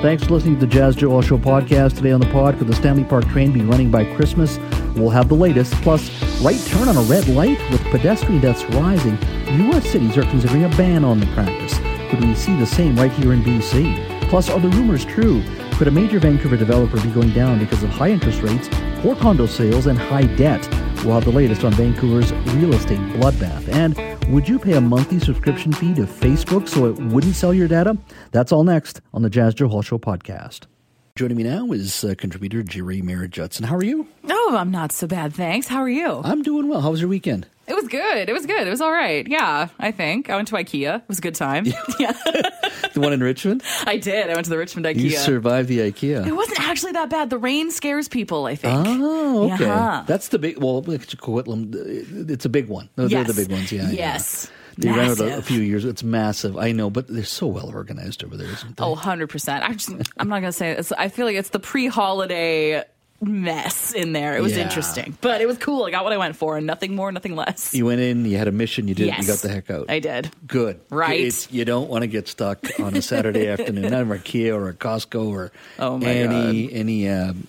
Thanks for listening to the Jas Johal Show podcast. Today on the pod, could the Stanley Park train be running by Christmas? We'll have the latest. Plus, right turn on a red light with pedestrian deaths rising. U.S. cities are considering a ban on the practice. Could we see the same right here in BC? Plus, are the rumors true? Could a major Vancouver developer be going down because of high interest rates, poor condo sales, and high debt? We'll have the latest on Vancouver's real estate bloodbath. And would you pay a monthly subscription fee to Facebook so it wouldn't sell your data? That's all next on the Jas Johal Show podcast. Joining me now is uh, contributor Geri Mayer-Judson. How are you? Oh, I'm not so bad, thanks. How are you? I'm doing well. How was your weekend? It was good. It was good. It was all right. Yeah, I think I went to IKEA. It was a good time. yeah, The one in Richmond? I did. I went to the Richmond IKEA. You survived the IKEA. it wasn't actually that bad. The rain scares people. I think. Oh, okay. Yeah. That's the big. Well, it's Coquitlam. Uh, it's a big one. They're the big ones. Yeah. yeah. Yes. They ran out a, few years. It's massive. I know, but they're so well organized over there, isn't they? Oh, 100%. I just, I'm not going to say I feel like it's the pre holiday mess in there. It was Yeah. interesting, but it was cool. I got what I went for and nothing more, nothing less. You went in. You had a mission. You did. it, You got the heck out. I did. Good. Right. It's, you don't want to get stuck on a Saturday afternoon at a IKEA or a Costco or Oh, my any any um,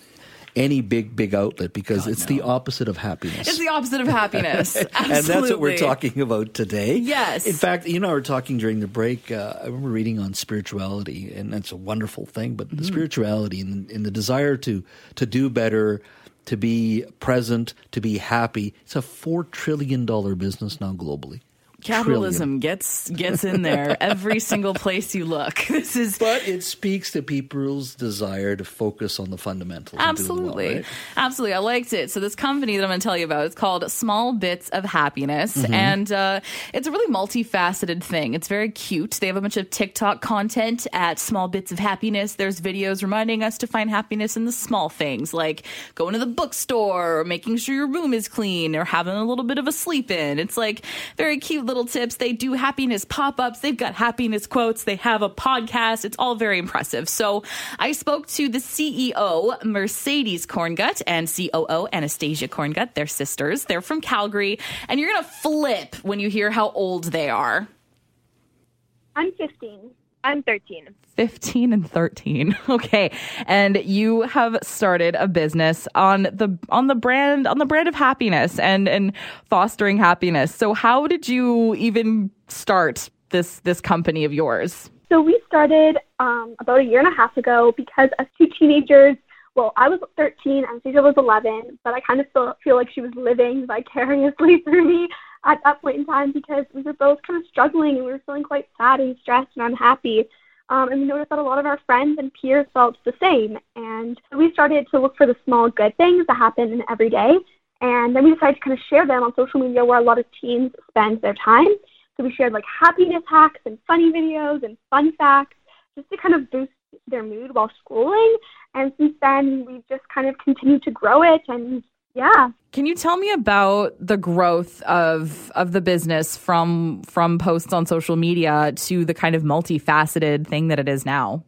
any big big outlet because it's the opposite of happiness. It's the opposite of happiness. and that's what we're talking about today. Yes. In fact, you and I were talking during the break. Uh, I remember reading on spirituality, and that's a wonderful thing. But Mm-hmm. the spirituality and, and the desire to to do better, to be present, to be happy. It's a four trillion dollar business now globally. Capitalism gets gets in there every single place you look. This is But it speaks to people's desire to focus on the fundamentals. doing well, Absolutely. right? Absolutely. I liked it. So, this company that I'm going to tell you about, is called Small Bits of Happiness. Mm-hmm. And uh, it's a really multifaceted thing. It's very cute. They have a bunch of TikTok content at Small Bits of Happiness. There's videos reminding us to find happiness in the small things, like going to the bookstore or making sure your room is clean or having a little bit of a sleep in. It's like very cute little tips. They do happiness pop ups, they've got happiness quotes, they have a podcast. It's all very impressive. So I spoke to the CEO, Mercedes Corngut, and COO, Anastasia Corngut. They're sisters. They're from Calgary. And you're going to flip when you hear how old they are. I'm 15. I'm 13. 15 and 13 okay. And you have started a business on the on the brand on the brand of happiness and and fostering happiness. So how did you even start this this company of yours? So we started um, about a year and a half ago because as two teenagers, well, I was 13, and Anastasia was 11, but I kind of feel, feel like she was living vicariously through me at that point in time because we were both kind of struggling and we were feeling quite sad and stressed and unhappy. Um, and we noticed that a lot of our friends and peers felt the same. And we started to look for the small good things that happen in every day. And then we decided to kind of share them on social media where a lot of teens spend their time. So we shared like happiness hacks and funny videos and fun facts just to kind of boost their mood while schooling. And since then, we've just kind of continued to grow it. And yeah, can you tell me about the growth of of the business from from posts on social media to the kind of multifaceted thing that it is now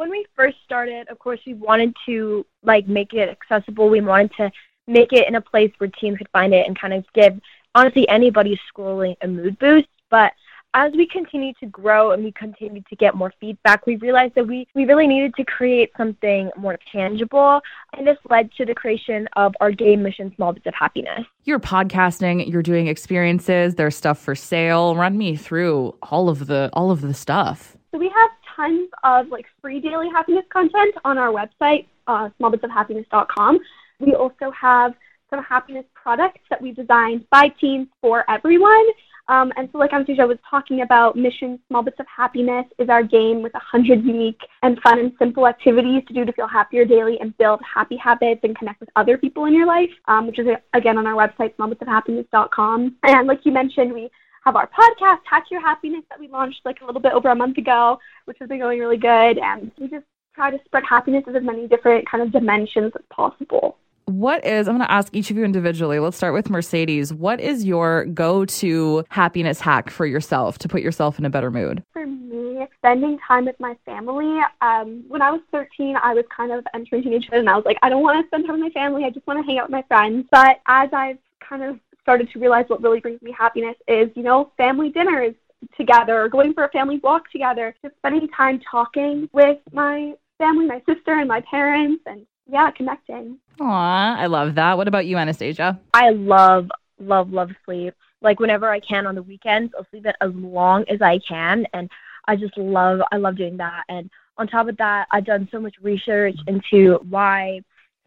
when we first started, of course, we wanted to like make it accessible. We wanted to make it in a place where teens could find it and kind of give honestly anybody scrolling a mood boost. But as we continue to grow and we continue to get more feedback, we realized that we, we really needed to create something more tangible. And this led to the creation of our game mission, Small Bits of Happiness. you're podcasting you're doing experiences there's stuff for sale run me through all of the all of the stuff so we have tons of like free daily happiness content on our website, uh, smallbitsofhappiness.com. We also have some happiness products that we designed by teens for everyone. Um, and so, like Anastasia was talking about, Mission Small Bits of Happiness is our game with 100 unique and fun and simple activities to do to feel happier daily and build happy habits and connect with other people in your life, um, which is, again, on our website, smallbitsofhappiness.com. And like you mentioned, we have our podcast, Hack Your Happiness, that we launched like a little bit over a month ago, which has been going really good. And we just try to spread happiness in as many different kind of dimensions as possible. What is, I'm going to ask each of you individually. Let's start with Mercedes. What is your go to happiness hack for yourself to put yourself in a better mood? For me, spending time with my family. Um, when I was 13, I was kind of entering teenagehood and I was like, I don't want to spend time with my family. I just want to hang out with my friends. But as I've kind of started to realize what really brings me happiness is, you know, family dinners together, or going for a family walk together, just spending time talking with my family, my sister and my parents, and yeah, connecting. Aw, I love that. What about you, Anastasia? I love, love, love sleep. Like whenever I can on the weekends, I'll sleep it as long as I can, and I just love, I love doing that. And on top of that, I've done so much research into why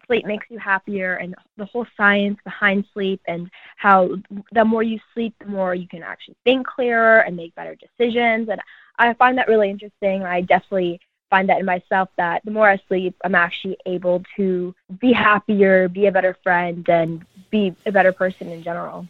sleep makes you happier and the whole science behind sleep and how the more you sleep, the more you can actually think clearer and make better decisions. And I find that really interesting. I definitely find that in myself that the more I sleep, I'm actually able to be happier, be a better friend, and be a better person in general.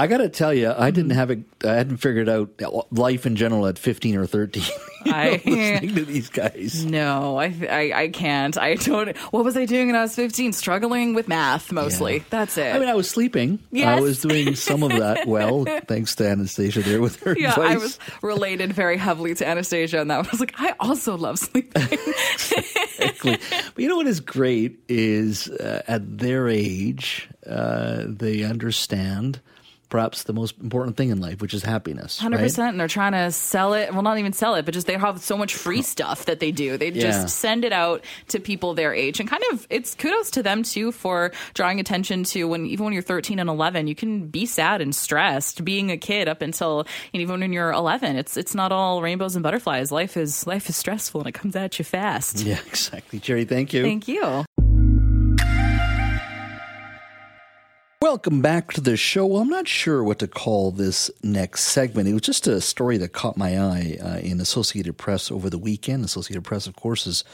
I got to tell you, I didn't have it. I hadn't figured out life in general at fifteen or thirteen. I listening to these guys. No, I, I, I can't. I don't. What was I doing when I was fifteen? Struggling with math mostly. Yeah. That's it. I mean, I was sleeping. Yes. I was doing some of that well, thanks to Anastasia there with her. Yeah, advice. I was related very heavily to Anastasia, and that was like I also love sleeping. exactly. But you know what is great is uh, at their age, uh, they understand perhaps the most important thing in life, which is happiness. Hundred right? percent, and they're trying to sell it. Well, not even sell it, but just they have so much free stuff that they do. They yeah. just send it out to people their age, and kind of it's kudos to them too for drawing attention to when even when you're 13 and 11, you can be sad and stressed being a kid up until even when you're 11. It's it's not all rainbows and butterflies. Life is life is stressful and it comes at you fast. Yeah, exactly, Geri. Thank you. Thank you. Welcome back to the show. Well, I'm not sure what to call this next segment. It was just a story that caught my eye uh, in Associated Press over the weekend. Associated Press, of course, is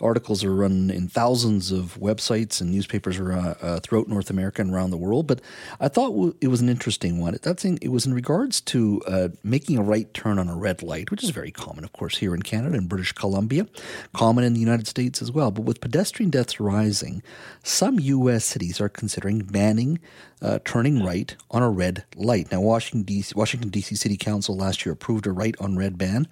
articles are run in thousands of websites and newspapers are, uh, uh, throughout North America and around the world. But I thought it was an interesting one. It was in regards to uh, making a right turn on a red light, which is very common, of course, here in Canada and British Columbia, common in the United States as well. But with pedestrian deaths rising, some U.S. cities are considering banning uh, turning right on a red light. Now, Washington DC, Washington D.C. City Council last year approved a right on red ban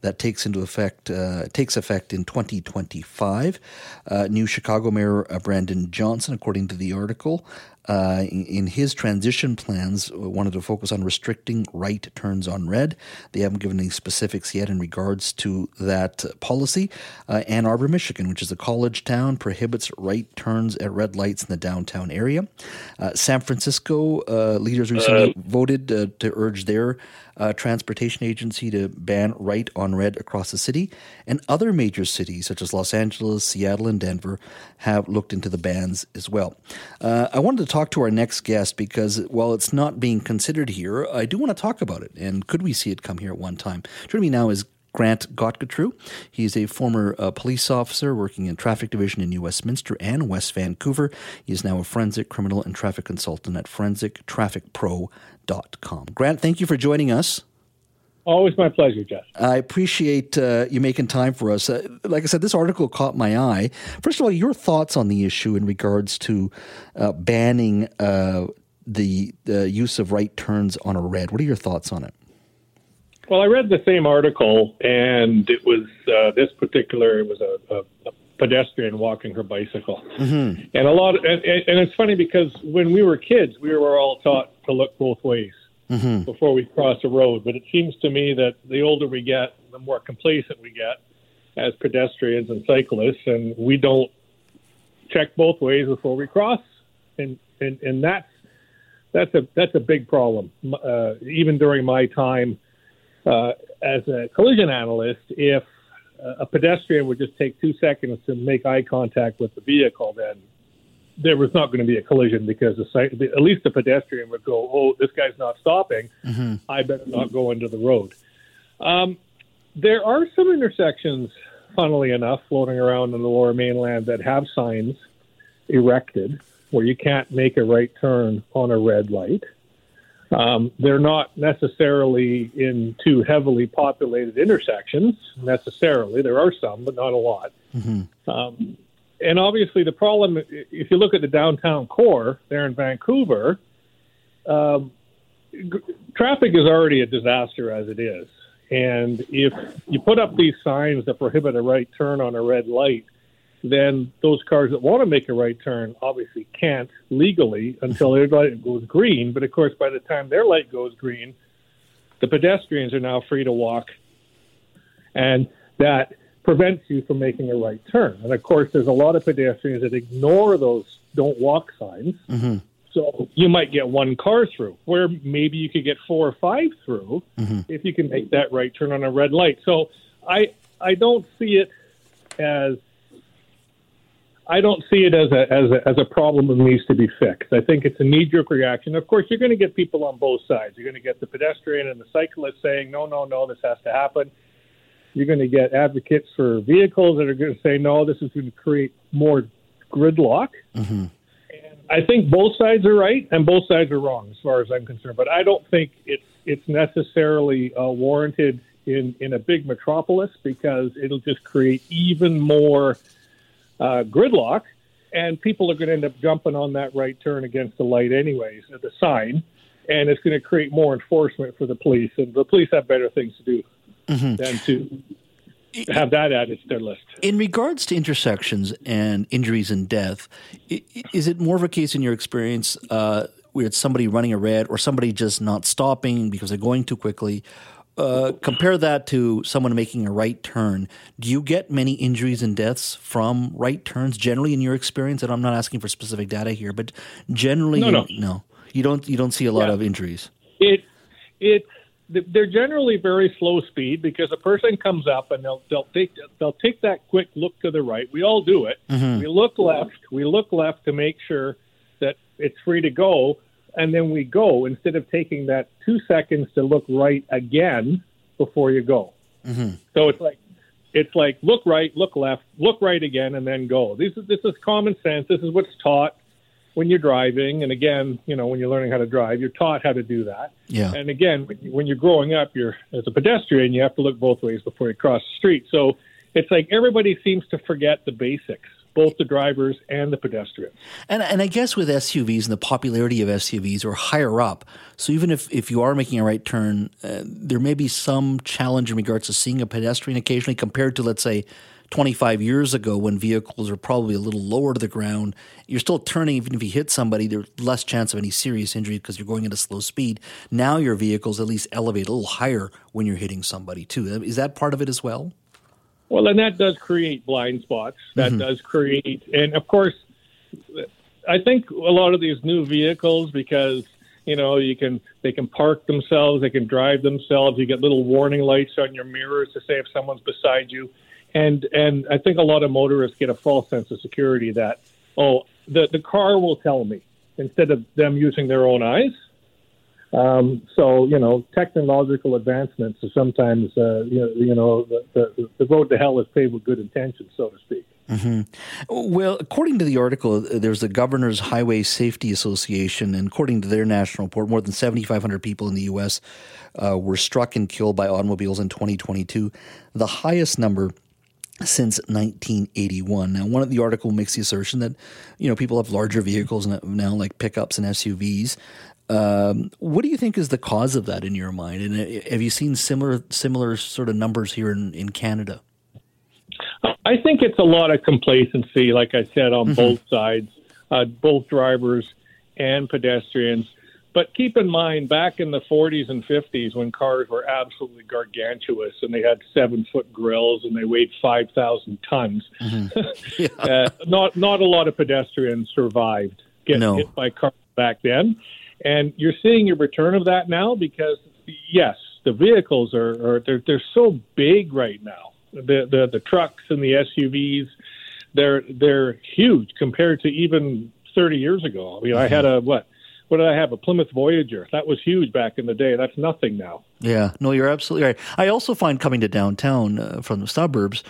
that takes into effect uh, takes effect in 2025. Uh, new Chicago Mayor uh, Brandon Johnson, according to the article, uh, in, his transition plans, uh, wanted to focus on restricting right turns on red. They haven't given any specifics yet in regards to that policy. Uh, Ann Arbor, Michigan, which is a college town, prohibits right turns at red lights in the downtown area. Uh, San Francisco uh, leaders recently uh, voted to urge their uh, transportation agency to ban right on red across the city. And other major cities, such as Los Angeles, Seattle, and Denver, have looked into the bans as well. Uh, I wanted to talk to our next guest because while it's not being considered here, I do want to talk about it. And could we see it come here at one time? Joining me now is Grant Gottgetreu. He's a former uh, police officer working in traffic division in New Westminster and West Vancouver. He is now a forensic criminal and traffic consultant at forensictrafficpro.com com. Grant, thank you for joining us. Always my pleasure, Jeff. I appreciate uh, you making time for us. Uh, like I said, this article caught my eye. First of all, your thoughts on the issue in regards to uh, banning uh, the use of right turns on a red. What are your thoughts on it? Well, I read the same article, and it was uh, this particular. It was a, a, a pedestrian walking her bicycle, mm-hmm. and a lot. Of, and, and it's funny because when we were kids, we were all taught to look both ways mm-hmm. before we cross a road. But it seems to me that the older we get, the more complacent we get as pedestrians and cyclists, and we don't check both ways before we cross, and and and that's that's a that's a big problem. Uh, even during my time uh, as a collision analyst, if a pedestrian would just take two seconds to make eye contact with the vehicle, then there was not going to be a collision because the, at least the pedestrian would go, "Oh, this guy's not stopping. Mm-hmm. I better not go into the road." Um, there are some intersections, funnily enough, floating around in the Lower Mainland that have signs erected where you can't make a right turn on a red light. Um, they're not necessarily in too heavily populated intersections necessarily. There are some, but not a lot. Mm-hmm. Um, and obviously, the problem, if you look at the downtown core there in Vancouver, um, g- traffic is already a disaster as it is. And if you put up these signs that prohibit a right turn on a red light, then those cars that want to make a right turn obviously can't legally until their light goes green. But of course, by the time their light goes green, the pedestrians are now free to walk. And that prevents you from making a right turn. And of course, there's a lot of pedestrians that ignore those don't walk signs. Mm-hmm. So you might get one car through, where maybe you could get four or five through mm-hmm. if you can make that right turn on a red light. So I I don't see it as I don't see it as a as a as a problem that needs to be fixed. I think it's a knee jerk reaction. Of course, you're going to get people on both sides. You're going to get the pedestrian and the cyclist saying, "No, no, no, this has to happen." You're going to get advocates for vehicles that are going to say, "No, this is going to create more gridlock." Mm-hmm. I think both sides are right and both sides are wrong as far as I'm concerned. But I don't think it's it's necessarily uh, warranted in in a big metropolis because it'll just create even more uh, gridlock, and people are going to end up jumping on that right turn against the light anyways at the sign, and it's going to create more enforcement for the police, and the police have better things to do mm-hmm. than to have that added to their list. In regards to intersections and injuries and death, is it more of a case in your experience uh, where it's somebody running a red or somebody just not stopping because they're going too quickly? Uh, compare that to someone making a right turn. Do you get many injuries and deaths from right turns generally in your experience? And I'm not asking for specific data here, but generally, no, no, no you don't you don't see a lot yeah. of injuries. It it they're generally very slow speed because a person comes up and they'll they'll take they'll take that quick look to the right. We all do it. Mm-hmm. We look left. We look left to make sure that it's free to go, and then we go instead of taking that two seconds to look right again before you go. Mm-hmm. So it's like it's like look right, look left, look right again, and then go. This is this is common sense. This is what's taught when you're driving, and again, you know, when you're learning how to drive, you're taught how to do that. Yeah. And again, when you're growing up, you're as a pedestrian, you have to look both ways before you cross the street. So it's like everybody seems to forget the basics both the drivers and the pedestrians. And, and I guess with SUVs and the popularity of SUVs are higher up, so even if, if you are making a right turn, uh, there may be some challenge in regards to seeing a pedestrian occasionally compared to, let's say, 25 years ago when vehicles are probably a little lower to the ground. You're still turning, even if you hit somebody, there's less chance of any serious injury because you're going at a slow speed. Now your vehicles at least elevate a little higher when you're hitting somebody too. Is that part of it as well? Well, and that does create blind spots. That mm-hmm. does create, and of course, I think a lot of these new vehicles because you know you can they can park themselves, they can drive themselves. You get little warning lights on your mirrors to say if someone's beside you and and I think a lot of motorists get a false sense of security that oh the the car will tell me instead of them using their own eyes. Um, so you know, technological advancements are sometimes uh, you know, you know the, the, the road to hell is paved with good intentions, so to speak. Mm-hmm. Well, according to the article, there's the Governor's Highway Safety Association, and according to their national report, more than 7,500 people in the U.S. Uh, were struck and killed by automobiles in 2022, the highest number since 1981. Now, one of the article makes the assertion that you know people have larger vehicles now, like pickups and SUVs. Um, what do you think is the cause of that in your mind? And uh, have you seen similar similar sort of numbers here in, in Canada? I think it's a lot of complacency, like I said, on mm-hmm. both sides, uh, both drivers and pedestrians. But keep in mind, back in the 40s and 50s, when cars were absolutely gargantuous and they had seven foot grills and they weighed 5,000 tons, mm-hmm. yeah. uh, not not a lot of pedestrians survived getting no. hit by cars back then. And you're seeing a return of that now because, yes, the vehicles are, are they're they're so big right now. The the the trucks and the SUVs, they're they're huge compared to even 30 years ago. I mean, mm-hmm. I had a what what did I have? A Plymouth Voyager. That was huge back in the day. That's nothing now. Yeah, no, you're absolutely right. I also find coming to downtown uh, from the suburbs,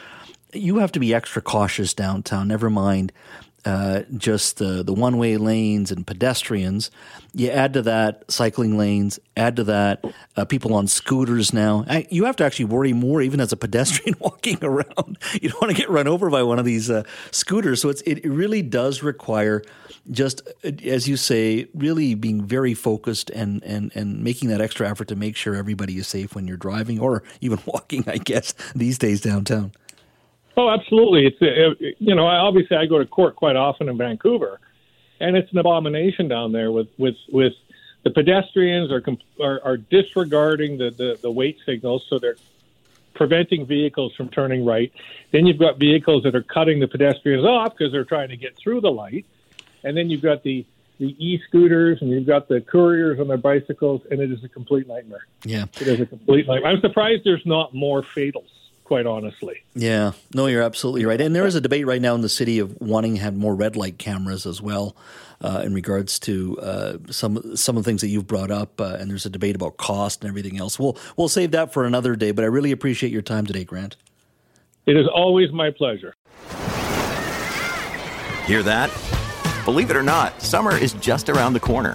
you have to be extra cautious downtown. Never mind uh, just the, the one way lanes and pedestrians. You add to that cycling lanes, add to that uh, people on scooters now. You have to actually worry more, even as a pedestrian walking around. You don't want to get run over by one of these uh, scooters. So it really does require just, uh, as you say, really being very focused and, and, and making that extra effort to make sure everybody is safe when you're driving or even walking, I guess, these days downtown. Oh, absolutely. It's uh, you know, obviously I go to court quite often in Vancouver, and it's an abomination down there with with with the pedestrians are are, are disregarding the, the the wait signals, so they're preventing vehicles from turning right. Then you've got vehicles that are cutting the pedestrians off because they're trying to get through the light, and then you've got the the e-scooters and you've got the couriers on their bicycles, and it is a complete nightmare. Yeah, it is a complete nightmare. I'm surprised there's not more fatals quite honestly. Yeah, no, you're absolutely right. And there is a debate right now in the city of wanting to have more red light cameras as well. Uh, in regards to uh, some some of the things that you've brought up, uh, and there's a debate about cost and everything else. We'll we'll save that for another day. But I really appreciate your time today, Grant. It is always my pleasure. Hear that? Believe it or not, summer is just around the corner.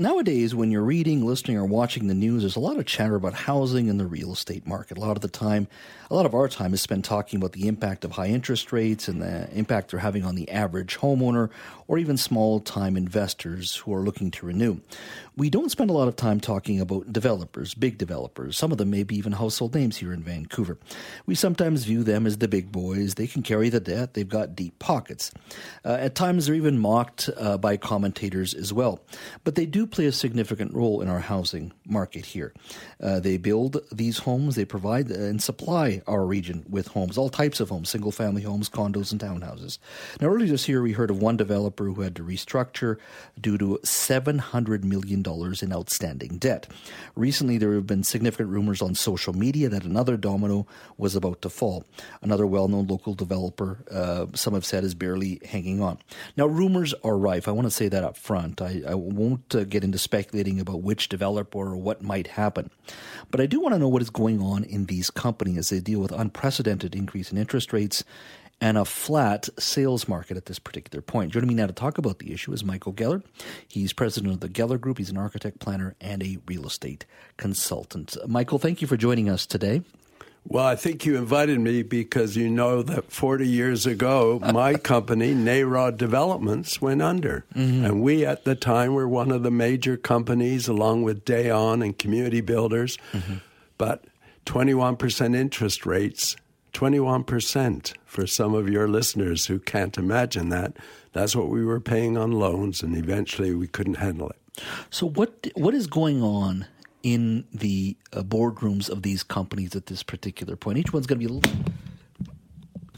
Nowadays, when you're reading, listening, or watching the news, there's a lot of chatter about housing and the real estate market. A lot of the time, a lot of our time is spent talking about the impact of high interest rates and the impact they're having on the average homeowner or even small time investors who are looking to renew. We don't spend a lot of time talking about developers, big developers. Some of them may be even household names here in Vancouver. We sometimes view them as the big boys. They can carry the debt, they've got deep pockets. Uh, at times, they're even mocked uh, by commentators as well. But they do play a significant role in our housing market here. Uh, they build these homes, they provide and supply our region with homes, all types of homes, single family homes, condos, and townhouses. Now, earlier this year, we heard of one developer who had to restructure due to $700 million in outstanding debt. Recently, there have been significant rumors on social media that another domino was about to fall. Another well known local developer, uh, some have said, is barely hanging on. Now, rumors are rife. I want to say that up front. I, I won't uh, get into speculating about which developer or what might happen. But I do want to know what is going on in these companies they deal with unprecedented increase in interest rates and a flat sales market at this particular point. Joining me now to talk about the issue is Michael Geller. He's president of the Geller Group. He's an architect, planner, and a real estate consultant. Michael, thank you for joining us today. Well, I think you invited me because you know that 40 years ago, my company, Narod Developments, went under. Mm-hmm. And we, at the time, were one of the major companies, along with Daon and Community Builders. Mm-hmm. But 21% interest rates 21% for some of your listeners who can't imagine that. That's what we were paying on loans, and eventually we couldn't handle it. So, what what is going on in the uh, boardrooms of these companies at this particular point? Each one's going to be a little.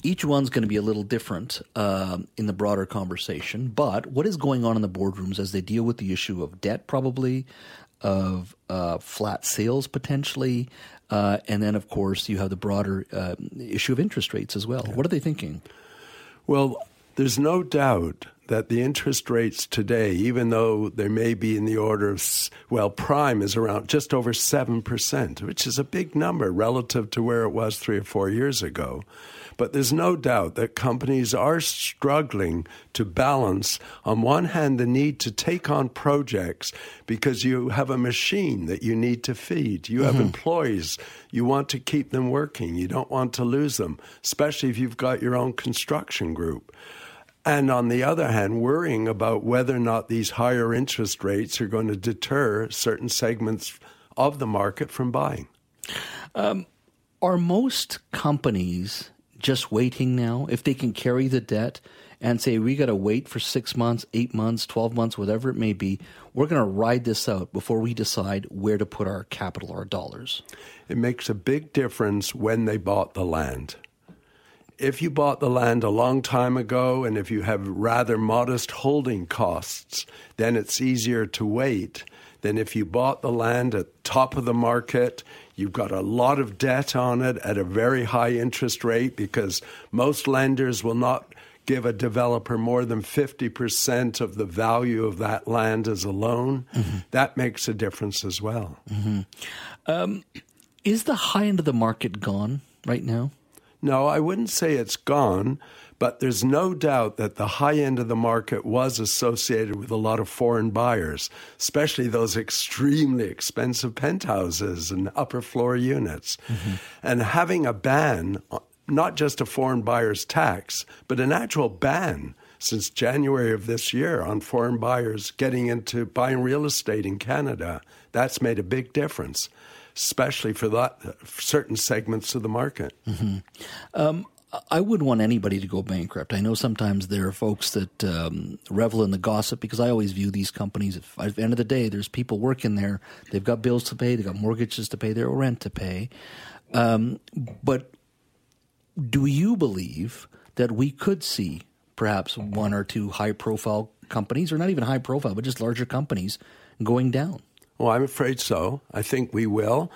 Each one's going to be a little different um, in the broader conversation, but what is going on in the boardrooms as they deal with the issue of debt, probably, of uh, flat sales potentially, uh, and then, of course, you have the broader uh, issue of interest rates as well. Yeah. What are they thinking? Well, there's no doubt that the interest rates today, even though they may be in the order of, well, prime is around just over 7%, which is a big number relative to where it was three or four years ago. But there's no doubt that companies are struggling to balance, on one hand, the need to take on projects because you have a machine that you need to feed. You have mm-hmm. employees. You want to keep them working. You don't want to lose them, especially if you've got your own construction group. And on the other hand, worrying about whether or not these higher interest rates are going to deter certain segments of the market from buying. Um, are most companies just waiting now, if they can carry the debt and say, we got to wait for six months, eight months, 12 months, whatever it may be, we're going to ride this out before we decide where to put our capital, our dollars. It makes a big difference when they bought the land. If you bought the land a long time ago and if you have rather modest holding costs, then it's easier to wait than if you bought the land at top of the market. You've got a lot of debt on it at a very high interest rate because most lenders will not give a developer more than 50% of the value of that land as a loan. Mm-hmm. That makes a difference as well. Mm-hmm. Um, is the high end of the market gone right now? No, I wouldn't say it's gone, but there's no doubt that the high end of the market was associated with a lot of foreign buyers, especially those extremely expensive penthouses and upper floor units. Mm-hmm. And having a ban, not just a foreign buyer's tax, but an actual ban since January of this year on foreign buyers getting into buying real estate in Canada, that's made a big difference especially for that certain segments of the market. Mm-hmm. Um, I wouldn't want anybody to go bankrupt. I know sometimes there are folks that um, revel in the gossip because I always view these companies. If, at the end of the day, there's people working there. They've got bills to pay. They've got mortgages to pay. Their rent to pay. Um, but do you believe that we could see perhaps one or two high-profile companies, or not even high-profile, but just larger companies, going down? Well, I'm afraid so. I think we will.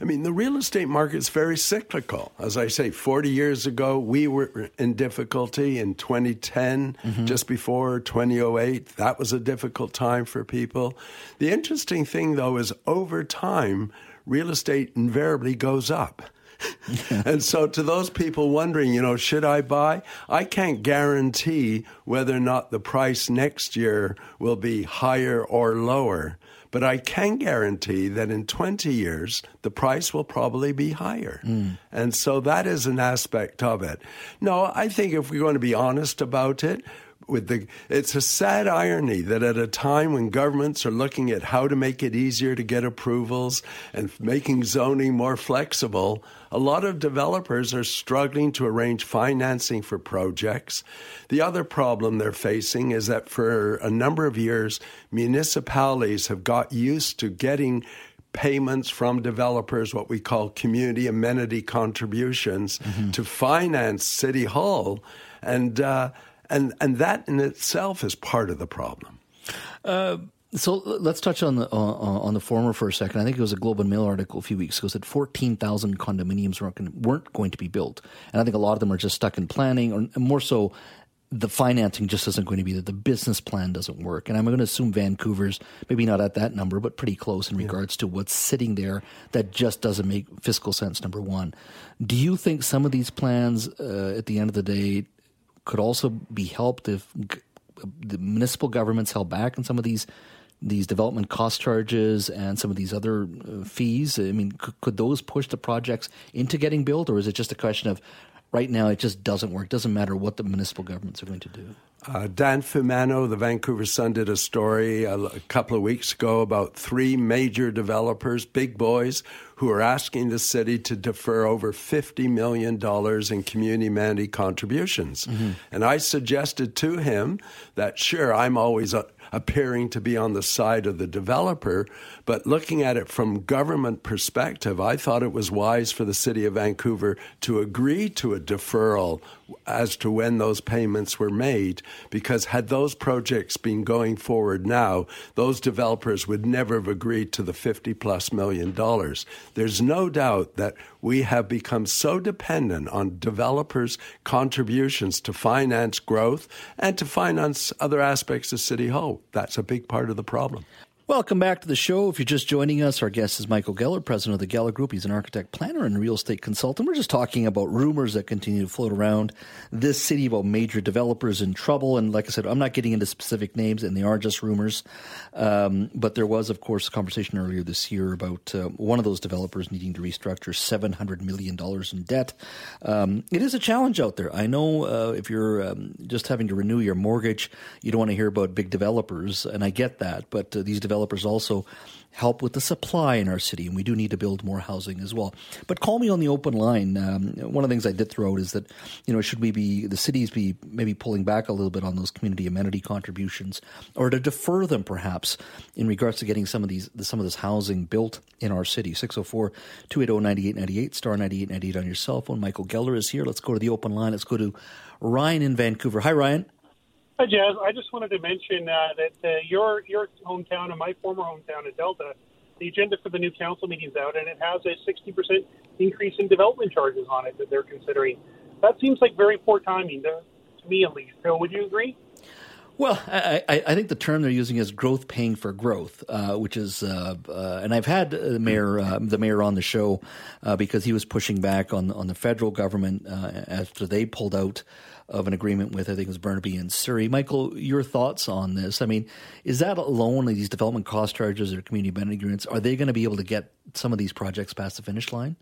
I mean, the real estate market is very cyclical. As I say, 40 years ago, we were in difficulty. In 2010, mm-hmm. just before 2008, that was a difficult time for people. The interesting thing, though, is over time, real estate invariably goes up. and so, to those people wondering, you know, should I buy? I can't guarantee whether or not the price next year will be higher or lower. But I can guarantee that in 20 years, the price will probably be higher. Mm. And so that is an aspect of it. No, I think if we're going to be honest about it, with the it's a sad irony that at a time when governments are looking at how to make it easier to get approvals and making zoning more flexible a lot of developers are struggling to arrange financing for projects the other problem they're facing is that for a number of years municipalities have got used to getting payments from developers, what we call community amenity contributions, mm-hmm. to finance City Hall. And uh, and and that in itself is part of the problem. Uh, so let's touch on the uh, on the former for a second. I think it was a Globe and Mail article a few weeks ago that fourteen thousand condominiums weren't going, weren't going to be built, and I think a lot of them are just stuck in planning, or more so, the financing just isn't going to be there. The business plan doesn't work, and I'm going to assume Vancouver's maybe not at that number, but pretty close in yeah. regards to what's sitting there that just doesn't make fiscal sense. Number one, do you think some of these plans, uh, at the end of the day, could also be helped if the municipal governments held back on some of these these development cost charges and some of these other uh, fees. I mean, could those push the projects into getting built, or is it just a question of right now it just doesn't work? It Doesn't matter what the municipal governments are going to do. Uh, Dan Fumano, the Vancouver Sun, did a story a, a, couple of weeks ago about three major developers, big boys, who are asking the city to defer over $50 million in community amenity contributions. Mm-hmm. And I suggested to him that, sure, I'm always a, appearing to be on the side of the developer. But looking at it from government perspective, I thought it was wise for the city of Vancouver to agree to a deferral as to when those payments were made, because had those projects been going forward now, those developers would never have agreed to the 50 plus million dollars. There's no doubt that we have become so dependent on developers' contributions to finance growth and to finance other aspects of City Hall. That's a big part of the problem. Welcome back to the show. If you're just joining us, our guest is Michael Geller, president of the Geller Group. He's an architect, planner, and real estate consultant. We're just talking about rumors that continue to float around this city about major developers in trouble. And like I said, I'm not getting into specific names, and they are just rumors. Um, but there was, of course, a conversation earlier this year about uh, one of those developers needing to restructure $700 million in debt. Um, it is a challenge out there. I know uh, if you're um, just having to renew your mortgage, you don't want to hear about big developers, and I get that. But uh, these developers developers also help with the supply in our city, and we do need to build more housing as well. But call me on the open line. Um, one of the things I did throw out is that you know should we be the cities be maybe pulling back a little bit on those community amenity contributions, or to defer them perhaps in regards to getting some of these some of this housing built in our city. 604-280-9898, star 9898 on your cell phone. Michael Geller is here. Let's go to the open line. Let's go to Ryan in Vancouver. Hi, Ryan. Hi, Jas. I just wanted to mention uh, that uh, your your hometown and my former hometown of Delta, the agenda for the new council meeting's out, and it has a 60% increase in development charges on it that they're considering. That seems like very poor timing, to, to me at least. So, would you agree? Well, I, I, think the term they're using is growth paying for growth, uh, which is, uh, uh, and I've had the mayor, uh, the mayor on the show uh, because he was pushing back on on the federal government uh, after they pulled out of an agreement with, I think it was Burnaby and Surrey. Michael, your thoughts on this? I mean, is that alone, these development cost charges or community benefit agreements, are they going to be able to get some of these projects past the finish line?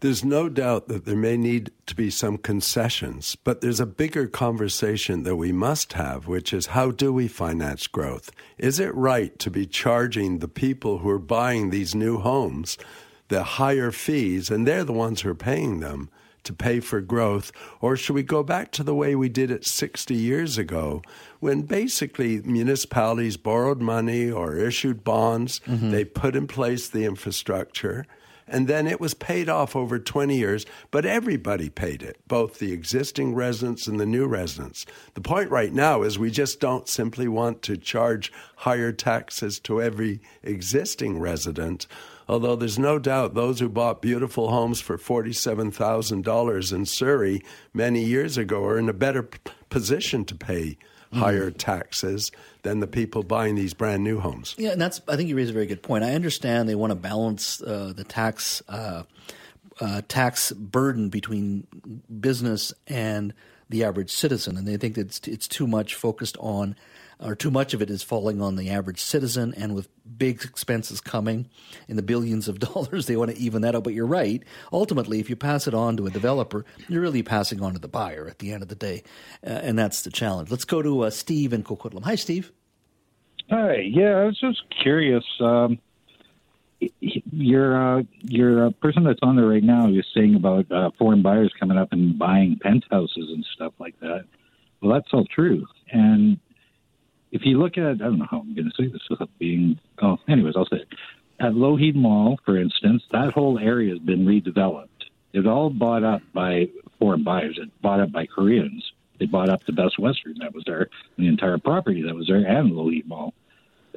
There's no doubt that there may need to be some concessions, but there's a bigger conversation that we must have, which is how do we finance growth? Is it right to be charging the people who are buying these new homes the higher fees, and they're the ones who are paying them? To pay for growth? Or should we go back to the way we did it 60 years ago when basically municipalities borrowed money or issued bonds, mm-hmm. they put in place the infrastructure, and then it was paid off over 20 years, but everybody paid it, both the existing residents and the new residents. The point right now is we just don't simply want to charge higher taxes to every existing resident although there's no doubt those who bought beautiful homes for $47,000 in Surrey many years ago are in a better p- position to pay higher mm. taxes than the people buying these brand new homes. Yeah, and that's I think you raise a very good point. I understand they want to balance uh, the tax uh, uh, tax burden between business and the average citizen, and they think that it's, it's too much focused on or too much of it is falling on the average citizen. And with big expenses coming in the billions of dollars, they want to even that out. But you're right. Ultimately, if you pass it on to a developer, you're really passing on to the buyer at the end of the day. Uh, and that's the challenge. Let's go to uh, Steve in Coquitlam. Hi, Steve. Hi. Yeah, I was just curious. Um, your uh, your uh, person that's on there right now is saying about uh, foreign buyers coming up and buying penthouses and stuff like that. Well, that's all true. And if you look at, I don't know how I'm going to say this without being, oh, anyways, I'll say it. At Lougheed Mall, for instance, that whole area has been redeveloped. It all bought up by foreign buyers. It bought up by Koreans. They bought up the Best Western that was there, the entire property that was there, and Lougheed Mall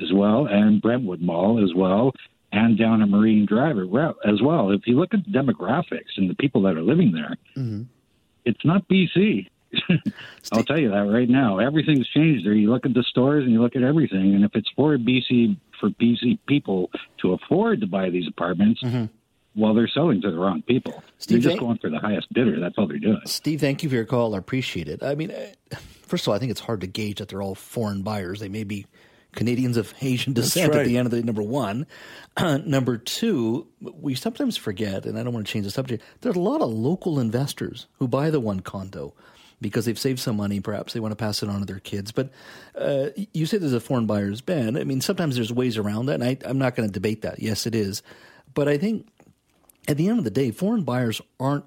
as well, and Brentwood Mall as well, and down at Marine Drive as well. If you look at the demographics and the people that are living there, mm-hmm. it's not BC. I'll tell you that right now. Everything's changed there. You look at the stores and you look at everything, and if it's for BC for BC people to afford to buy these apartments, mm-hmm. well, they're selling to the wrong people. Steve, they're just going for the highest bidder. That's all they're doing. Steve, thank you for your call. I appreciate it. I mean, uh, first of all, I think it's hard to gauge that they're all foreign buyers. They may be Canadians of Asian descent right. at the end of the number one. Uh, number two, we sometimes forget, and I don't want to change the subject. There's a lot of local investors who buy the one condo because they've saved some money. Perhaps they want to pass it on to their kids. But uh, you say there's a foreign buyer's ban. I mean, sometimes there's ways around that, and I, I'm not going to debate that. Yes, it is. But I think at the end of the day, foreign buyers aren't,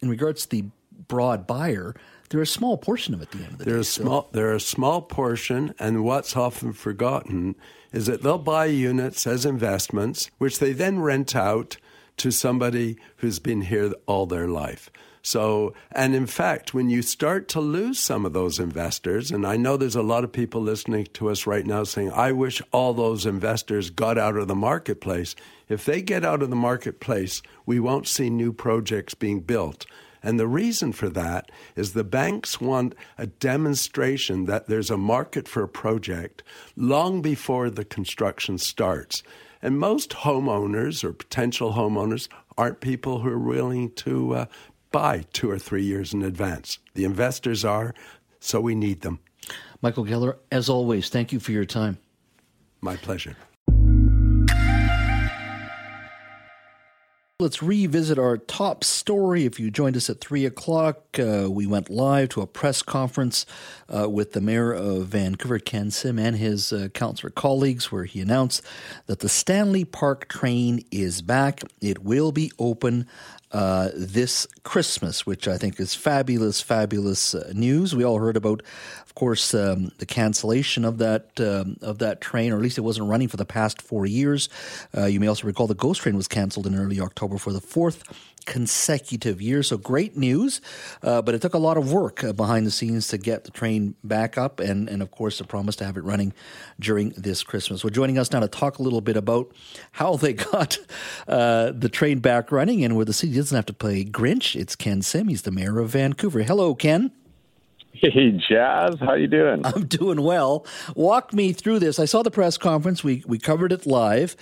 in regards to the broad buyer, they're a small portion of it at the end of the they're day. A small, so. They're a small portion, and what's often forgotten is that they'll buy units as investments, which they then rent out to somebody who's been here all their life. So, and in fact, when you start to lose some of those investors, and I know there's a lot of people listening to us right now saying, I wish all those investors got out of the marketplace. If they get out of the marketplace, we won't see new projects being built. And the reason for that is the banks want a demonstration that there's a market for a project long before the construction starts. And most homeowners or potential homeowners aren't people who are willing to uh, buy two or three years in advance. The investors are, so we need them. Michael Geller, as always, thank you for your time. My pleasure. Let's revisit our top story. If you joined us at 3 o'clock, uh, we went live to a press conference uh, with the mayor of Vancouver, Ken Sim, and his uh, councillor colleagues, where he announced that the Stanley Park train is back. It will be open uh, this Christmas, which I think is fabulous, fabulous uh, news. We all heard about, of course, um, the cancellation of that um, of that train, or at least it wasn't running for the past four years. Uh, you may also recall the Ghost Train was canceled in early October for the fourth consecutive years. So great news, uh, but it took a lot of work uh, behind the scenes to get the train back up, and and of course the promise to have it running during this Christmas. Well, joining us now to talk a little bit about how they got uh, the train back running and where the city doesn't have to play Grinch. It's Ken Sim. He's the mayor of Vancouver. Hello, Ken. Hey, Jas, how you doing? I'm doing well. Walk me through this. I saw the press conference. We we covered it live.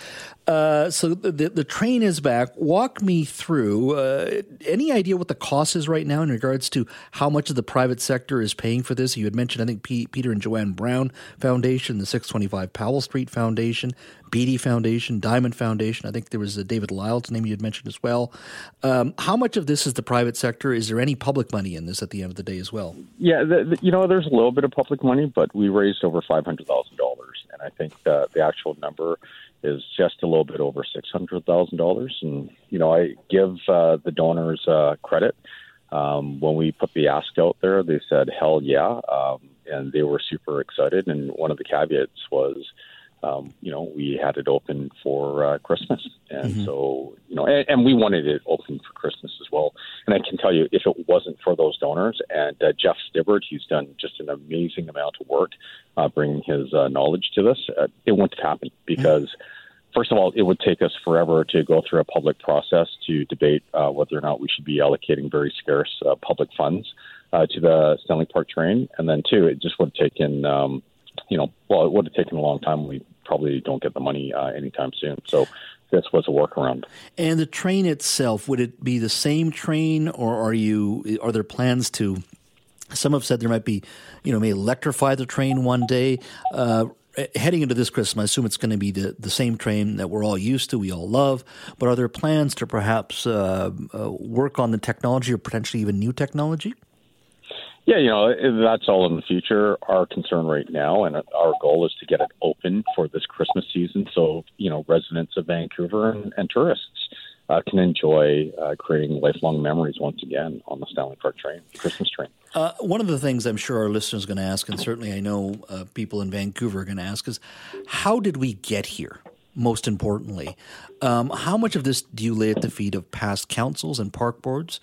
Uh, so the, the, train is back. Walk me through. Uh, any idea what the cost is right now in regards to how much of the private sector is paying for this? You had mentioned, I think, P- Peter and Joanne Brown Foundation, the 625 Powell Street Foundation, Beatty Foundation, Diamond Foundation. I think there was a David Lyle's name you had mentioned as well. Um, how much of this is the private sector? Is there any public money in this at the end of the day as well? Yeah, the, the, you know, there's a little bit of public money, but we raised over five hundred thousand dollars, and I think the, the actual number is just a little bit over six hundred thousand dollars. And you know, I give uh, the donors uh, credit. Um, when we put the ask out there, they said, "Hell yeah!" Um, and they were super excited. And one of the caveats was, um, you know, we had it open for uh, Christmas, and mm-hmm. so you know, and, and, we wanted it open for Christmas as well. And I can tell you, if it wasn't for those donors and uh, Jeff Stibbard, he's done just an amazing amount of work uh, bringing his uh, knowledge to this. Uh, it wouldn't have happened because. Mm-hmm. First of all, it would take us forever to go through a public process to debate uh, whether or not we should be allocating very scarce public funds to the Stanley Park train. And then, two, it just would have taken um, you know, well, it would have taken a long time. We probably don't get the money uh, anytime soon. So this was a workaround. And the train itself, would it be the same train, or are you? Are there plans to? Some have said there might be, you know, may electrify the train one day. Uh, heading into this Christmas, I assume it's going to be the, the same train that we're all used to, we all love. But are there plans to perhaps uh, uh, work on the technology or potentially even new technology? Yeah, you know, that's all in the future. Our concern right now and our goal is to get it open for this Christmas season so, you know, residents of Vancouver and, and tourists uh, can enjoy uh, creating lifelong memories once again on the Stanley Park train, Christmas train. Uh, one of the things I'm sure our listeners are going to ask, and certainly I know uh, people in Vancouver are going to ask, is how did we get here? Most importantly, um, how much of this do you lay at the feet of past councils and park boards?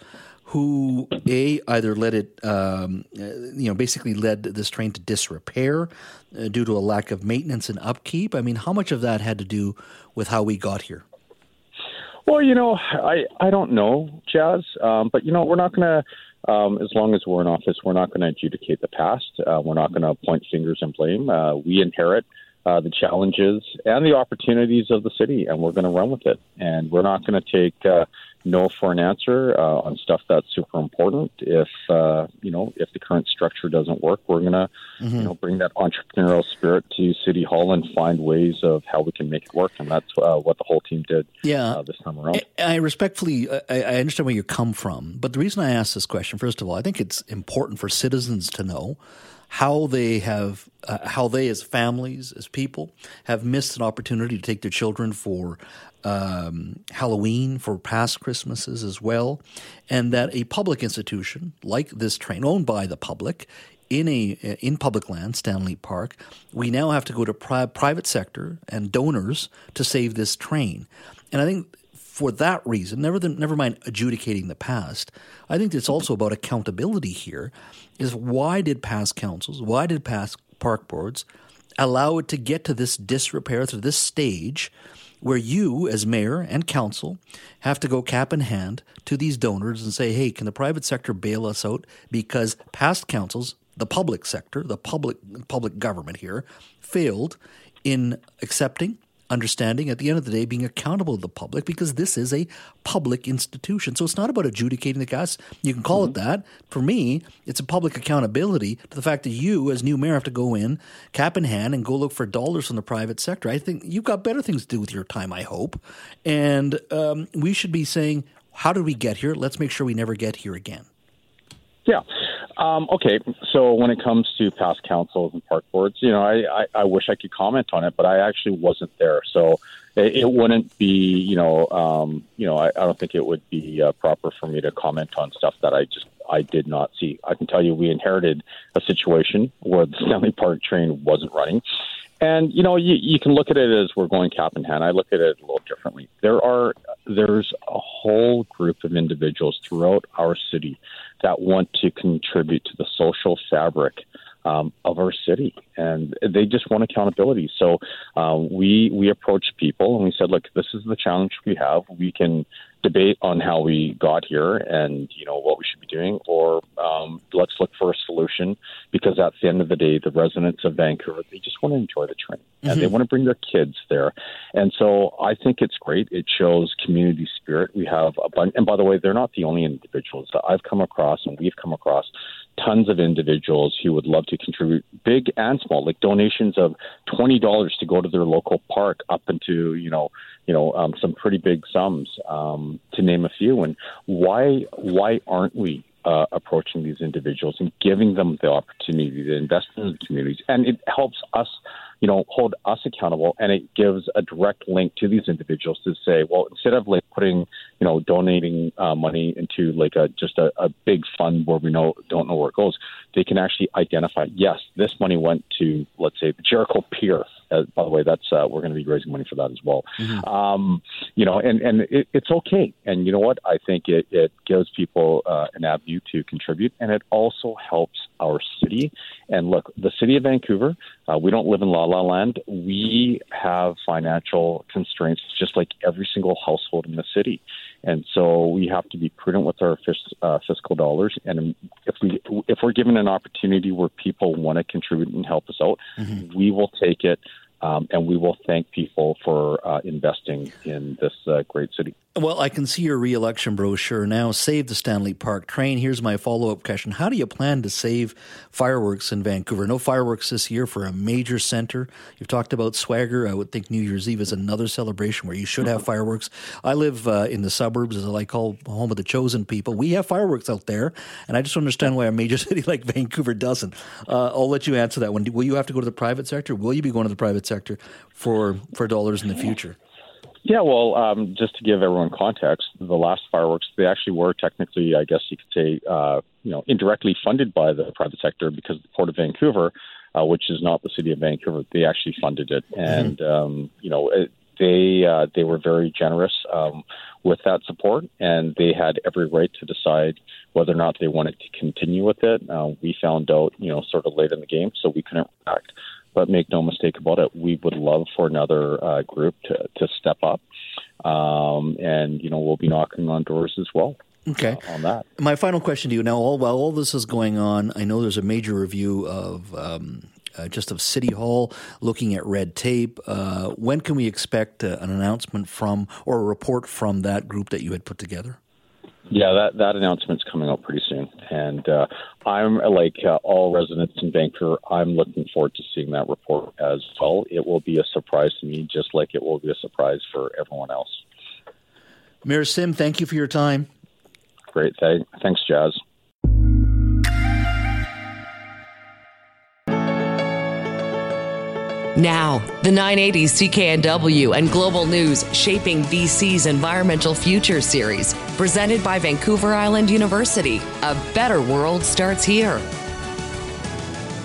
Who a either led it, um, uh, you know, basically led this train to disrepair uh, due to a lack of maintenance and upkeep. I mean, how much of that had to do with how we got here? Well, you know, I I don't know, Jas, um, but you know, we're not going to. Um, as long as we're in office, we're not going to adjudicate the past. Uh, we're not going to point fingers and blame. Uh, we inherit uh, the challenges and the opportunities of the city, and we're going to run with it. And we're not going to take uh, no for an answer uh, on stuff that's super important. If uh, you know if the current structure doesn't work, we're gonna mm-hmm. you know bring that entrepreneurial spirit to City Hall and find ways of how we can make it work. And that's uh, what the whole team did. Yeah, uh, this time around. I, I respectfully I, I, understand where you come from, but the reason I ask this question, first of all, I think it's important for citizens to know how they have uh, how they as families as people have missed an opportunity to take their children for um, Halloween for past Christmases as well, and that a public institution like this train, owned by the public, in a in public land, Stanley Park, we now have to go to pri- private sector and donors to save this train, and I think. For that reason, never the, never mind adjudicating the past. I think it's also about accountability here. Is why did past councils, why did past park boards allow it to get to this disrepair, to this stage where you, as mayor and council, have to go cap in hand to these donors and say, hey, can the private sector bail us out? Because past councils, the public sector, the public public government here, failed in accepting, understanding at the end of the day being accountable to the public because this is a public institution. So it's not about adjudicating the case. You can call mm-hmm. it that. For me, it's a public accountability to the fact that you, as new mayor, have to go in cap in hand and go look for dollars from the private sector. I think you've got better things to do with your time, I hope. And um, we should be saying, how did we get here? Let's make sure we never get here again. Yeah. Um, okay. So when it comes to past councils and park boards, you know, I, I, I wish I could comment on it, but I actually wasn't there. So it, it wouldn't be, you know, um, you know, I, I don't think it would be uh, proper for me to comment on stuff that I just I did not see. I can tell you we inherited a situation where the Stanley Park train wasn't running. And you know, you, you can look at it as we're going cap in hand. I look at it a little differently. There are there's a whole group of individuals throughout our city that want to contribute to the social fabric um, of our city, and they just want accountability. So uh, we we approached people and we said, look, this is the challenge we have. We can debate on how we got here and you know what we should be doing, or um, let's look for a solution because at the end of the day, the residents of Vancouver they just want to enjoy the train mm-hmm. and they mm-hmm. want to bring their kids there, and so I think it's great. It shows community spirit. We have a bunch, and by the way, they're not the only individuals that I've come across and we've come across tons of individuals who would love to contribute, big and small, like donations of twenty dollars to go to their local park, up into you know, you know, um, some pretty big sums, um, to name a few. And why why aren't we uh, approaching these individuals and giving them the opportunity to invest in the communities? And it helps us you know, hold us accountable, and it gives a direct link to these individuals to say, well, instead of like putting, you know, donating uh, money into like a just a, a big fund where we know don't know where it goes, they can actually identify, yes, this money went to, let's say, the Jericho Pier. Uh, by the way, that's uh, we're going to be raising money for that as well. Mm-hmm. Um, you know, and and it, it's okay. And you know what? I think it, it gives people uh, an avenue to contribute, and it also helps our city. And look, the city of Vancouver, uh, we don't live in La La Land. We have financial constraints, just like every single household in the city. And so we have to be prudent with our fis- uh, fiscal dollars. And if we if we're given an opportunity where people want to contribute and help us out, mm-hmm. we will take it. Um, and we will thank people for uh, investing in this uh, great city. Well, I can see your reelection brochure now. Save the Stanley Park train. Here's my follow up question How do you plan to save fireworks in Vancouver? No fireworks this year for a major center. You've talked about swagger. I would think New Year's Eve is another celebration where you should have fireworks. I live uh, in the suburbs, as I like call home of the chosen people. We have fireworks out there, and I just understand why a major city like Vancouver doesn't. Uh, I'll let you answer that one. Will you have to go to the private sector? Will you be going to the private sector for, for dollars in the future? Yeah, well, um, just to give everyone context, the last fireworks they actually were technically, I guess you could say, uh, you know, indirectly funded by the private sector because the Port of Vancouver, uh, which is not the city of Vancouver, they actually funded it, mm-hmm. and mm-hmm. um, you know, it, they uh, they were very generous um, with that support, and they had every right to decide whether or not they wanted to continue with it. Uh, we found out, you know, sort of late in the game, so we couldn't react. But make no mistake about it, we would love for another uh, group to, to step up. Um, and, you know, we'll be knocking on doors as well. Okay. Uh, on that. My final question to you now, all, while all this is going on, I know there's a major review of um, uh, just of City Hall, looking at red tape. Uh, when can we expect uh, an announcement from or a report from that group that you had put together? Yeah, that that announcement's coming out pretty soon, and uh, I'm like uh, all residents in Vancouver. I'm looking forward to seeing that report as well. It will be a surprise to me, just like it will be a surprise for everyone else. Mayor Sim, thank you for your time. Great, thanks, Jas. Now, the 980 CKNW and Global News Shaping BC's Environmental Future series, presented by Vancouver Island University. A better world starts here.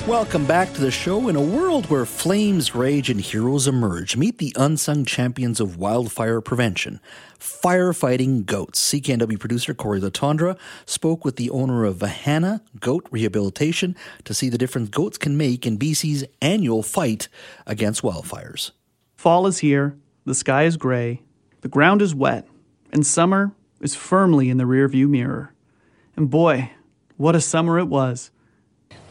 Welcome back to the show. In a world where flames rage and heroes emerge, meet the unsung champions of wildfire prevention firefighting goats. CKNW producer Cory Letendre spoke with the owner of Vahana Goat Rehabilitation to see the difference goats can make in BC's annual fight against wildfires. Fall is here, the sky is gray, the ground is wet, and summer is firmly in the rearview mirror. And boy, what a summer it was!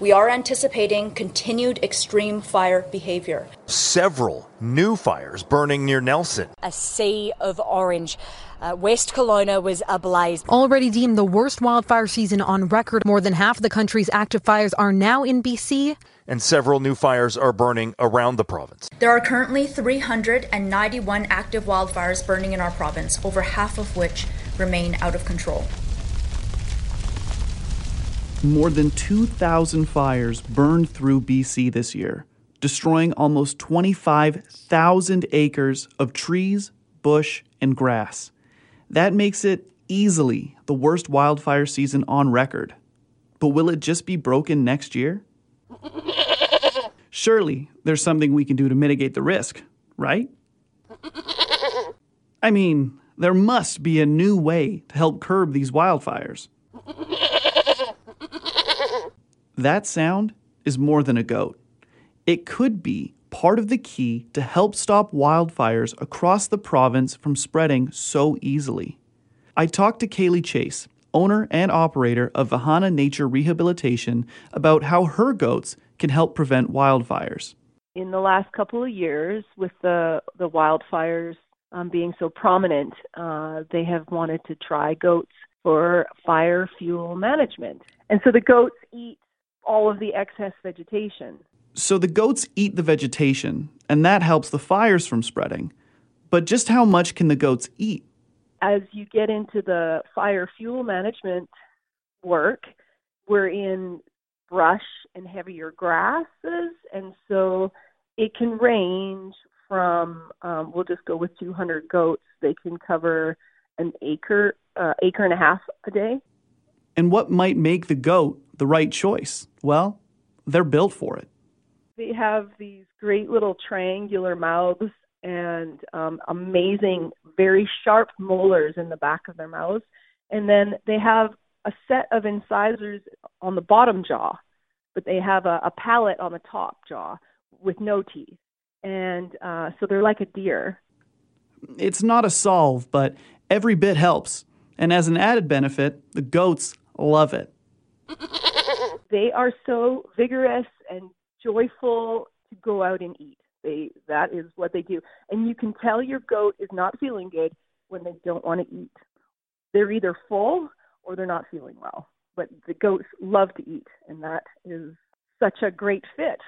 We are anticipating continued extreme fire behavior. Several new fires burning near Nelson. A sea of orange. Uh, West Kelowna was ablaze. Already deemed the worst wildfire season on record, more than half of the country's active fires are now in BC. And several new fires are burning around the province. There are currently 391 active wildfires burning in our province, over half of which remain out of control. More than 2,000 fires burned through BC this year, destroying almost 25,000 acres of trees, bush, and grass. That makes it easily the worst wildfire season on record. But will it just be broken next year? Surely there's something we can do to mitigate the risk, right? I mean, there must be a new way to help curb these wildfires. That sound is more than a goat. It could be part of the key to help stop wildfires across the province from spreading so easily. I talked to Kaylee Chase, owner and operator of Vahana Nature Rehabilitation, about how her goats can help prevent wildfires. In the last couple of years, with the, the wildfires um, being so prominent, uh, they have wanted to try goats for fire fuel management. And so the goats eat all of the excess vegetation. So the goats eat the vegetation, and that helps the fires from spreading. But just how much can the goats eat? As you get into the fire fuel management work, we're in brush and heavier grasses, and so it can range from um, we'll just go with 200 goats. They can cover an acre, uh, acre and a half a day. And what might make the goat the right choice? Well, they're built for it. They have these great little triangular mouths and um, amazing, very sharp molars in the back of their mouths. And then they have a set of incisors on the bottom jaw, but they have a, a palate on the top jaw with no teeth. And uh, so they're like a deer. It's not a solve, but every bit helps. And as an added benefit, the goats love it. they are so vigorous and joyful to go out and eat. They that is what they do. And you can tell your goat is not feeling good when they don't want to eat. They're either full or they're not feeling well. But the goats love to eat and that is such a great fit,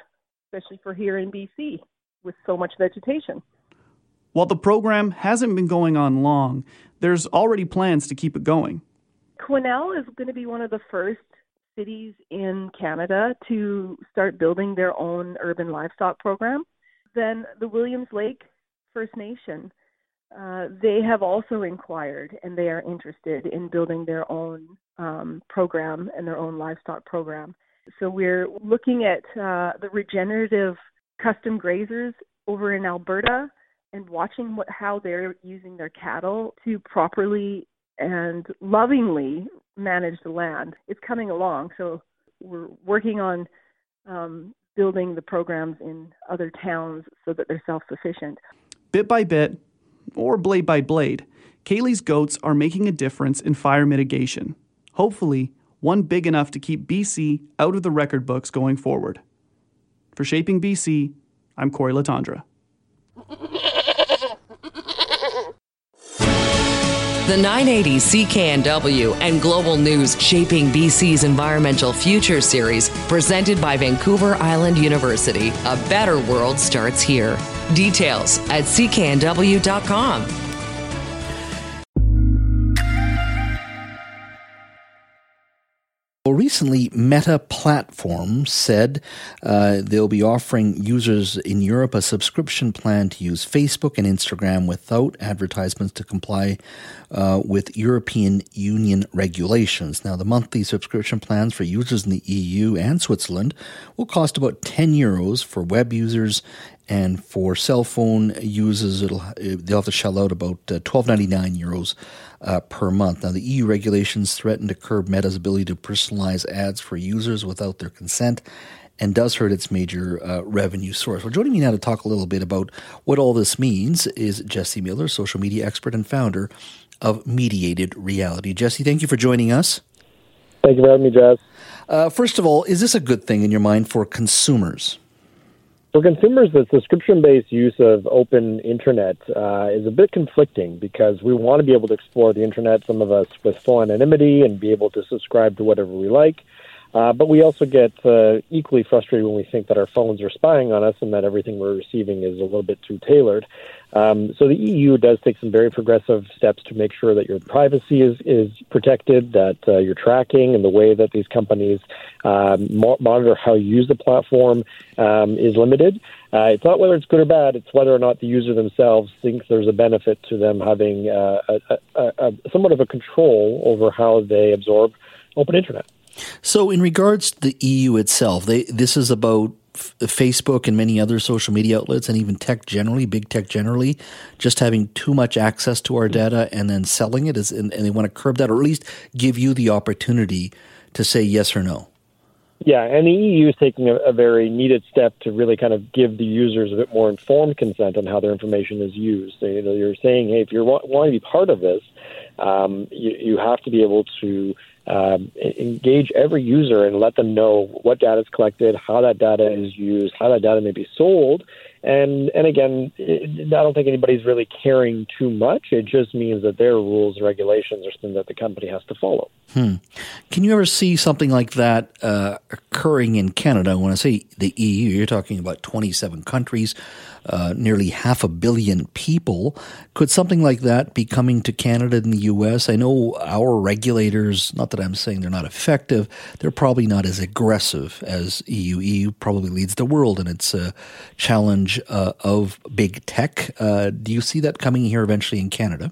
especially for here in BC with so much vegetation. While the program hasn't been going on long, there's already plans to keep it going. Quesnel is going to be one of the first cities in Canada to start building their own urban livestock program. Then the Williams Lake First Nation, uh, they have also inquired and they are interested in building their own um, program and their own livestock program. So we're looking at uh, the regenerative custom grazers over in Alberta and watching what how they're using their cattle to properly and lovingly manage the land. It's coming along, so we're working on um, building the programs in other towns so that they're self sufficient. Bit by bit, or blade by blade, Kaylee's goats are making a difference in fire mitigation. Hopefully, one big enough to keep BC out of the record books going forward. For Shaping BC, I'm Cory Letendre. The 980 CKNW and Global News Shaping BC's Environmental Future series, presented by Vancouver Island University. A better world starts here. Details at cknw.com. Well, recently, Meta Platforms said uh, they'll be offering users in Europe a subscription plan to use Facebook and Instagram without advertisements to comply uh, with European Union regulations. Now, the monthly subscription plans for users in the EU and Switzerland will cost about 10 euros for web users and for cell phone users, it'll they'll have to shell out about uh, twelve ninety nine euros uh, per month. Now, the EU regulations threaten to curb Meta's ability to personalize ads for users without their consent, and does hurt its major uh, revenue source. Well, joining me now to talk a little bit about what all this means is Jesse Miller, social media expert and founder of Mediated Reality. Jesse, thank you for joining us. Thank you for having me, Jas. Uh, first of all, is this a good thing in your mind for consumers? For consumers, the subscription-based use of open internet uh, is a bit conflicting because we want to be able to explore the internet, some of us with full anonymity, and be able to subscribe to whatever we like. Uh, but we also get uh, equally frustrated when we think that our phones are spying on us and that everything we're receiving is a little bit too tailored. Um, so the EU does take some very progressive steps to make sure that your privacy is, is protected, that uh, your tracking and the way that these companies um, monitor how you use the platform um, is limited. Uh, it's not whether it's good or bad; it's whether or not the user themselves thinks there's a benefit to them having uh, a, a, a, somewhat of a control over how they absorb open internet. So, in regards to the EU itself, they, this is about f- Facebook and many other social media outlets, and even tech generally, big tech generally, just having too much access to our data and then selling it, is, and, and they want to curb that, or at least give you the opportunity to say yes or no. Yeah, and the EU is taking a, a, very needed step to really kind of give the users a bit more informed consent on how their information is used. So, you know, you're saying, hey, if you want, want to be part of this, um, you, you have to be able to um, engage every user and let them know what data is collected, how that data is used, how that data may be sold. And and again, it, I don't think anybody's really caring too much. It just means that their rules regulations are something that the company has to follow. Hmm. Can you ever see something like that uh, occurring in Canada? When I say the EU, you're talking about 27 countries uh, nearly half a billion people. Could something like that be coming to Canada and the U.S.? I know our regulators, not that I'm saying they're not effective, they're probably not as aggressive as EU. EU probably leads the world and its a challenge uh, of big tech. Uh, do you see that coming here eventually in Canada?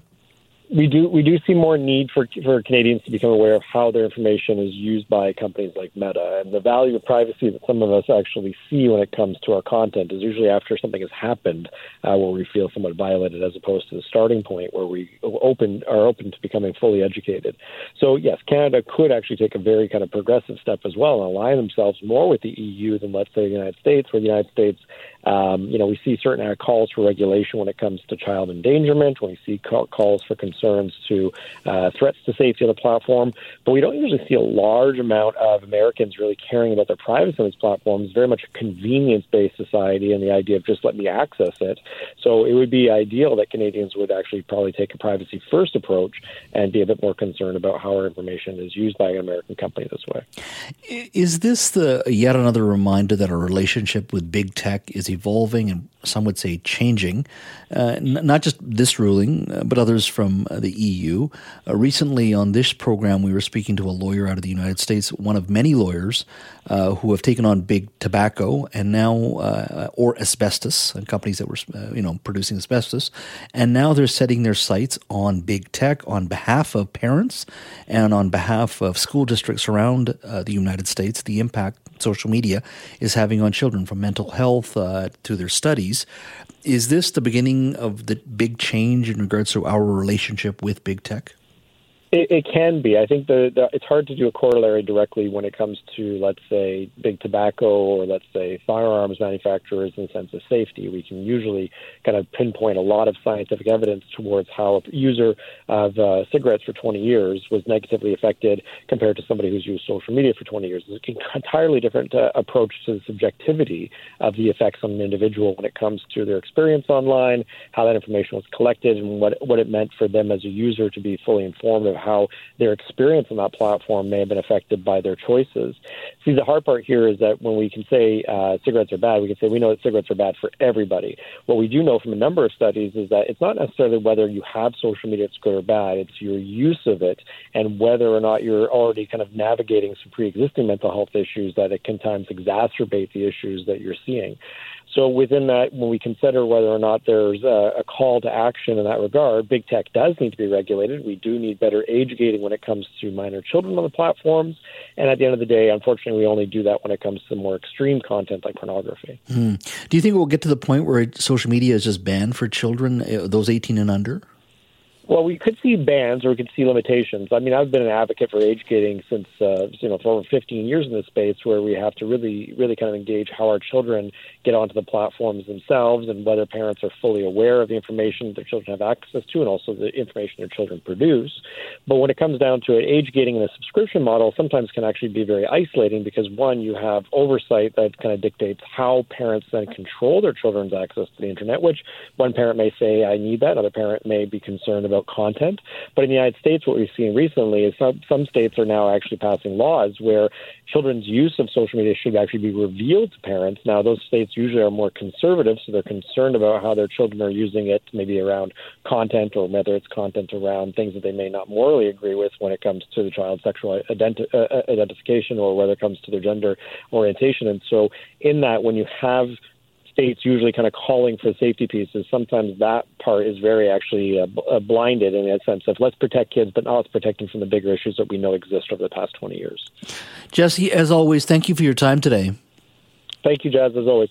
we do we do see more need for for Canadians to become aware of how their information is used by companies like Meta and the value of privacy that some of us actually see when it comes to our content is usually after something has happened uh, where we feel somewhat violated as opposed to the starting point where we open are open to becoming fully educated. So yes, Canada could actually take a very kind of progressive step as well and align themselves more with the EU than let's say the United States, where the United States um, you know, we see certain uh, calls for regulation when it comes to child endangerment, when we see call, calls for concerns to uh, threats to safety on the platform, but we don't usually see a large amount of Americans really caring about their privacy on these platforms. Very much a convenience-based society, and the idea of just let me access it. So it would be ideal that Canadians would actually probably take a privacy-first approach and be a bit more concerned about how our information is used by an American company this way. Is this the yet another reminder that our relationship with big tech is evolving and some would say changing, uh, n- not just this ruling, uh, but others from uh, the EU. Uh, recently on this program, we were speaking to a lawyer out of the United States, one of many lawyers uh, who have taken on big tobacco and now, uh, or asbestos, and companies that were, you know, producing asbestos, and now they're setting their sights on big tech on behalf of parents and on behalf of school districts around the United States. The impact social media is having on children, from mental health uh, to their studies. Is this the beginning of the big change in regards to our relationship with big tech? It, it can be. I think the, the, it's hard to do a corollary directly when it comes to, let's say, big tobacco or let's say firearms manufacturers in the sense of safety. We can usually kind of pinpoint a lot of scientific evidence towards how a user of uh, cigarettes for 20 years was negatively affected compared to somebody who's used social media for 20 years. It's an entirely different uh, approach to the subjectivity of the effects on an individual when it comes to their experience online, how that information was collected, and what what it meant for them as a user to be fully informed of how their experience on that platform may have been affected by their choices. See, the hard part here is that when we can say uh, cigarettes are bad, we can say we know that cigarettes are bad for everybody. What we do know from a number of studies is that it's not necessarily whether you have social media it's good or bad, it's your use of it and whether or not you're already kind of navigating some pre-existing mental health issues that it can times exacerbate the issues that you're seeing. So within that, when we consider whether or not there's a, a, call to action in that regard, big tech does need to be regulated. We do need better age gating when it comes to minor children on the platforms. And at the end of the day, unfortunately, we only do that when it comes to more extreme content like pornography. Mm. Do you think we'll get to the point where social media is just banned for children, uh, those 18 and under? Well, we could see bans or we could see limitations. I mean, I've been an advocate for age gating since uh, you know for over 15 years in this space, where we have to really, really kind of engage how our children get onto the platforms themselves, and whether parents are fully aware of the information their children have access to, and also the information their children produce. But when it comes down to it, age gating in a subscription model sometimes can actually be very isolating because one, you have oversight that kind of dictates how parents then control their children's access to the internet. Which one parent may say, "I need that," another parent may be concerned about content. But in the United States, what we've seen recently is some, some states are now actually passing laws where children's use of social media should actually be revealed to parents. Now, those states usually are more conservative, so they're concerned about how their children are using it, maybe around content or whether it's content around things that they may not morally agree with when it comes to the child's sexual identi- uh, uh identification or whether it comes to their gender orientation. And so, in that, when you have states usually kind of calling for safety pieces, sometimes that part is very actually uh, uh, blinded in a sense of let's protect kids, but now let's protect them from the bigger issues that we know exist over the past 20 years. Jesse, as always, thank you for your time today. Thank you, Jas, as always.